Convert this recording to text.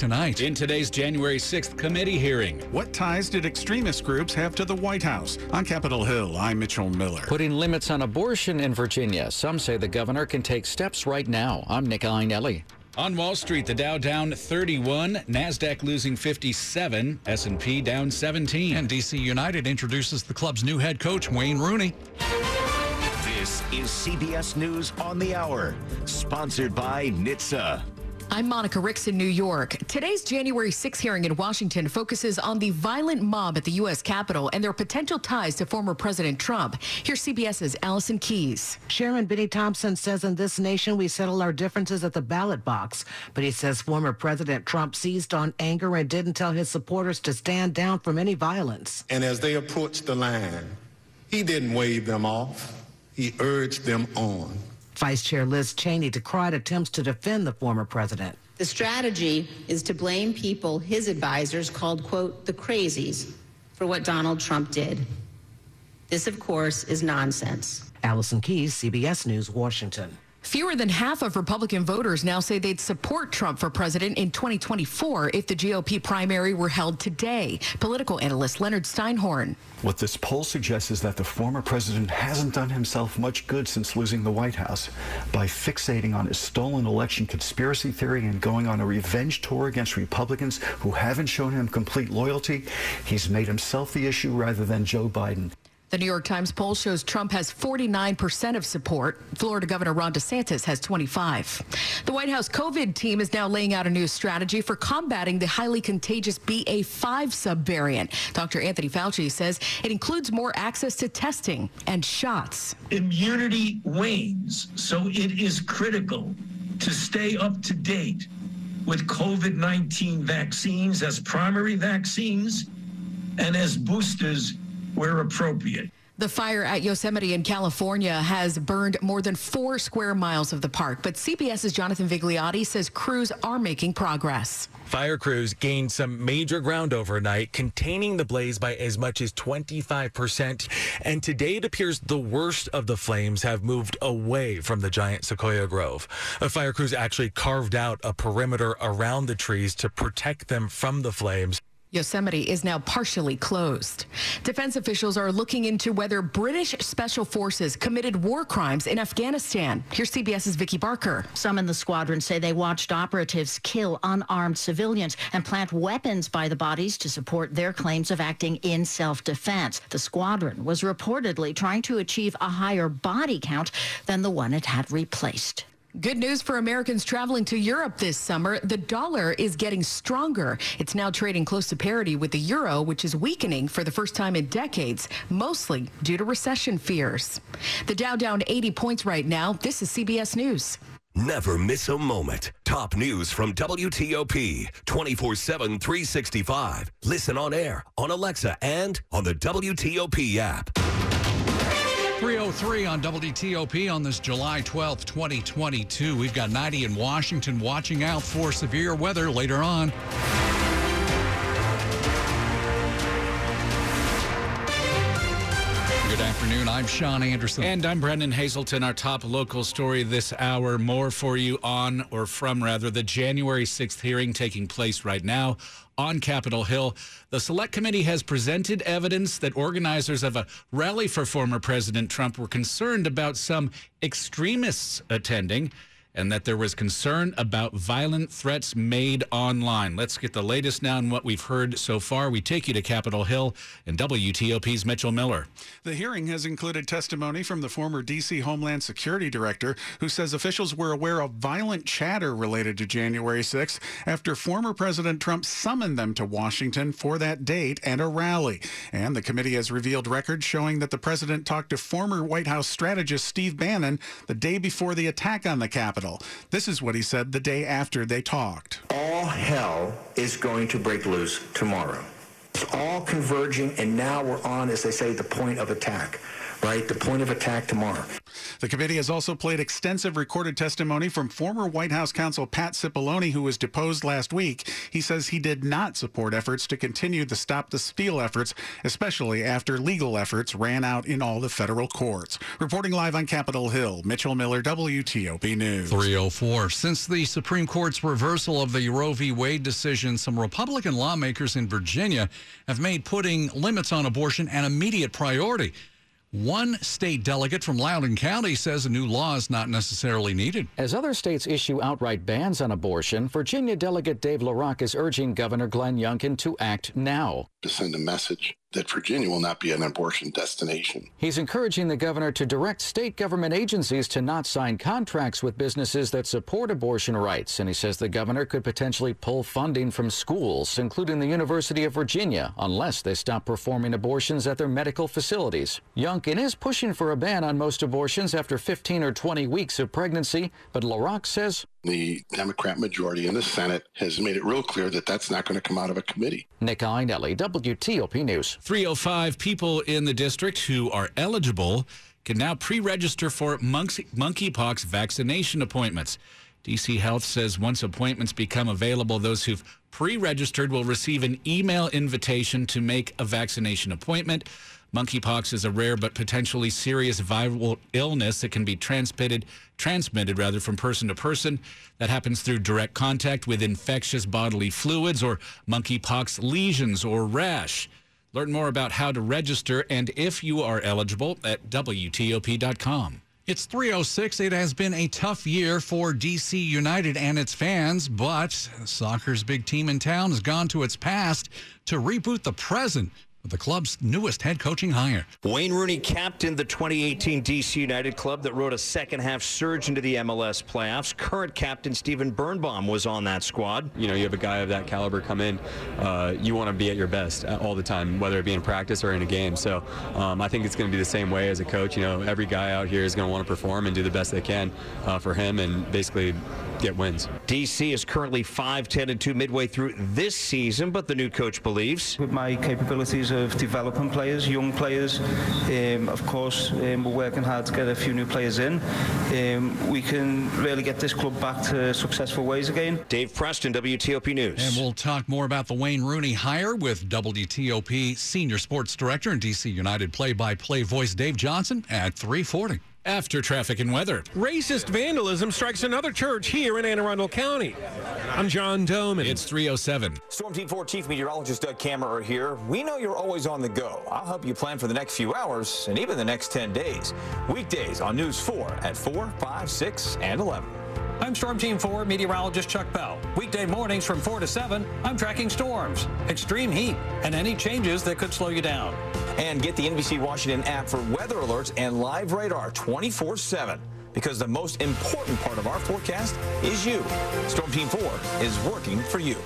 tonight. In today's January 6th committee hearing, what ties did extremist groups have to the White House? On Capitol Hill, I'm Mitchell Miller. Putting limits on abortion in Virginia. Some say the governor can take steps right now. I'm Nick Iannelli. On Wall Street, the Dow down 31, Nasdaq losing 57, S&P down 17. And DC United introduces the club's new head coach Wayne Rooney. This is CBS News on the Hour, sponsored by NHTSA. I'm Monica Ricks in New York. Today's January 6 hearing in Washington focuses on the violent mob at the U.S. Capitol and their potential ties to former President Trump. Here's CBS's Allison Keyes. Chairman Benny Thompson says in this nation we settle our differences at the ballot box. But he says former President Trump seized on anger and didn't tell his supporters to stand down from any violence. And as they approached the line, he didn't wave them off. He urged them on. Vice Chair Liz Cheney decried attempts to defend the former president. The strategy is to blame people his advisors called, quote, the crazies for what Donald Trump did. This, of course, is nonsense. Allison Keyes, CBS News, Washington. Fewer than half of Republican voters now say they'd support Trump for president in 2024 if the GOP primary were held today. Political analyst Leonard Steinhorn. What this poll suggests is that the former president hasn't done himself much good since losing the White House by fixating on his stolen election conspiracy theory and going on a revenge tour against Republicans who haven't shown him complete loyalty. He's made himself the issue rather than Joe Biden. The New York Times poll shows Trump has 49% of support. Florida Governor Ron DeSantis has 25. The White House COVID team is now laying out a new strategy for combating the highly contagious BA5 subvariant. Dr. Anthony Fauci says it includes more access to testing and shots. Immunity wanes, so it is critical to stay up to date with COVID 19 vaccines as primary vaccines and as boosters where appropriate. The fire at Yosemite in California has burned more than four square miles of the park, but CBS's Jonathan Vigliotti says crews are making progress. Fire crews gained some major ground overnight, containing the blaze by as much as 25%. And today it appears the worst of the flames have moved away from the giant sequoia grove. The fire crews actually carved out a perimeter around the trees to protect them from the flames. Yosemite is now partially closed. Defense officials are looking into whether British special forces committed war crimes in Afghanistan. Here's CBS's Vicki Barker. Some in the squadron say they watched operatives kill unarmed civilians and plant weapons by the bodies to support their claims of acting in self-defense. The squadron was reportedly trying to achieve a higher body count than the one it had replaced. Good news for Americans traveling to Europe this summer. The dollar is getting stronger. It's now trading close to parity with the euro, which is weakening for the first time in decades, mostly due to recession fears. The Dow down 80 points right now. This is CBS News. Never miss a moment. Top news from WTOP 24 7, 365. Listen on air, on Alexa, and on the WTOP app. 303 on WTOP on this July 12th, 2022. We've got 90 in Washington watching out for severe weather later on. Good afternoon. I'm Sean Anderson. And I'm Brendan Hazelton. Our top local story this hour. More for you on, or from rather, the January 6th hearing taking place right now on Capitol Hill. The Select Committee has presented evidence that organizers of a rally for former President Trump were concerned about some extremists attending and that there was concern about violent threats made online. Let's get the latest now on what we've heard so far. We take you to Capitol Hill and WTOP's Mitchell Miller. The hearing has included testimony from the former D.C. Homeland Security Director, who says officials were aware of violent chatter related to January 6th after former President Trump summoned them to Washington for that date and a rally. And the committee has revealed records showing that the president talked to former White House strategist Steve Bannon the day before the attack on the Capitol. This is what he said the day after they talked. All hell is going to break loose tomorrow. It's all converging, and now we're on, as they say, the point of attack. Right? The point of attack tomorrow. The committee has also played extensive recorded testimony from former White House counsel Pat Cipollone, who was deposed last week. He says he did not support efforts to continue the Stop the Steal efforts, especially after legal efforts ran out in all the federal courts. Reporting live on Capitol Hill, Mitchell Miller, WTOP News. 304. Since the Supreme Court's reversal of the Roe v. Wade decision, some Republican lawmakers in Virginia have made putting limits on abortion an immediate priority. One state delegate from Loudoun County says a new law is not necessarily needed. As other states issue outright bans on abortion, Virginia Delegate Dave LaRock is urging Governor Glenn Youngkin to act now. To send a message that Virginia will not be an abortion destination. He's encouraging the governor to direct state government agencies to not sign contracts with businesses that support abortion rights. And he says the governor could potentially pull funding from schools, including the University of Virginia, unless they stop performing abortions at their medical facilities. Youngkin is pushing for a ban on most abortions after 15 or 20 weeks of pregnancy, but LaRock says the Democrat majority in the Senate has made it real clear that that's not going to come out of a committee. Nick Iannelli, WTOP News. 305 people in the district who are eligible can now pre-register for monkeypox vaccination appointments. DC Health says once appointments become available, those who've pre-registered will receive an email invitation to make a vaccination appointment. Monkeypox is a rare but potentially serious viral illness that can be transmitted transmitted rather from person to person that happens through direct contact with infectious bodily fluids or monkeypox lesions or rash. Learn more about how to register and if you are eligible at WTOP.com. It's 306. It has been a tough year for DC United and its fans, but soccer's big team in town has gone to its past to reboot the present the club's newest head coaching hire. Wayne Rooney captained the 2018 DC United club that rode a second half surge into the MLS playoffs. Current captain Stephen Birnbaum was on that squad. You know, you have a guy of that caliber come in, uh, you want to be at your best all the time, whether it be in practice or in a game. So um, I think it's going to be the same way as a coach. You know, every guy out here is going to want to perform and do the best they can uh, for him and basically get wins. DC is currently 5 10 and 2 midway through this season, but the new coach believes. With my capabilities of developing players, young players, um, of course, um, we're working hard to get a few new players in. Um, we can really get this club back to successful ways again. Dave Preston, WTOP News. And we'll talk more about the Wayne Rooney hire with WTOP Senior Sports Director and DC United play by play voice Dave Johnson at 340 after traffic and weather. Racist vandalism strikes another church here in Anne Arundel County. I'm John Domen. It's 307. Storm Team 4 Chief Meteorologist Doug Kammerer here. We know you're always on the go. I'll help you plan for the next few hours and even the next 10 days. Weekdays on News 4 at 4, 5, 6, and 11. I'm Storm Team 4 meteorologist Chuck Bell. Weekday mornings from 4 to 7, I'm tracking storms, extreme heat, and any changes that could slow you down. And get the NBC Washington app for weather alerts and live radar 24 7 because the most important part of our forecast is you. Storm Team 4 is working for you.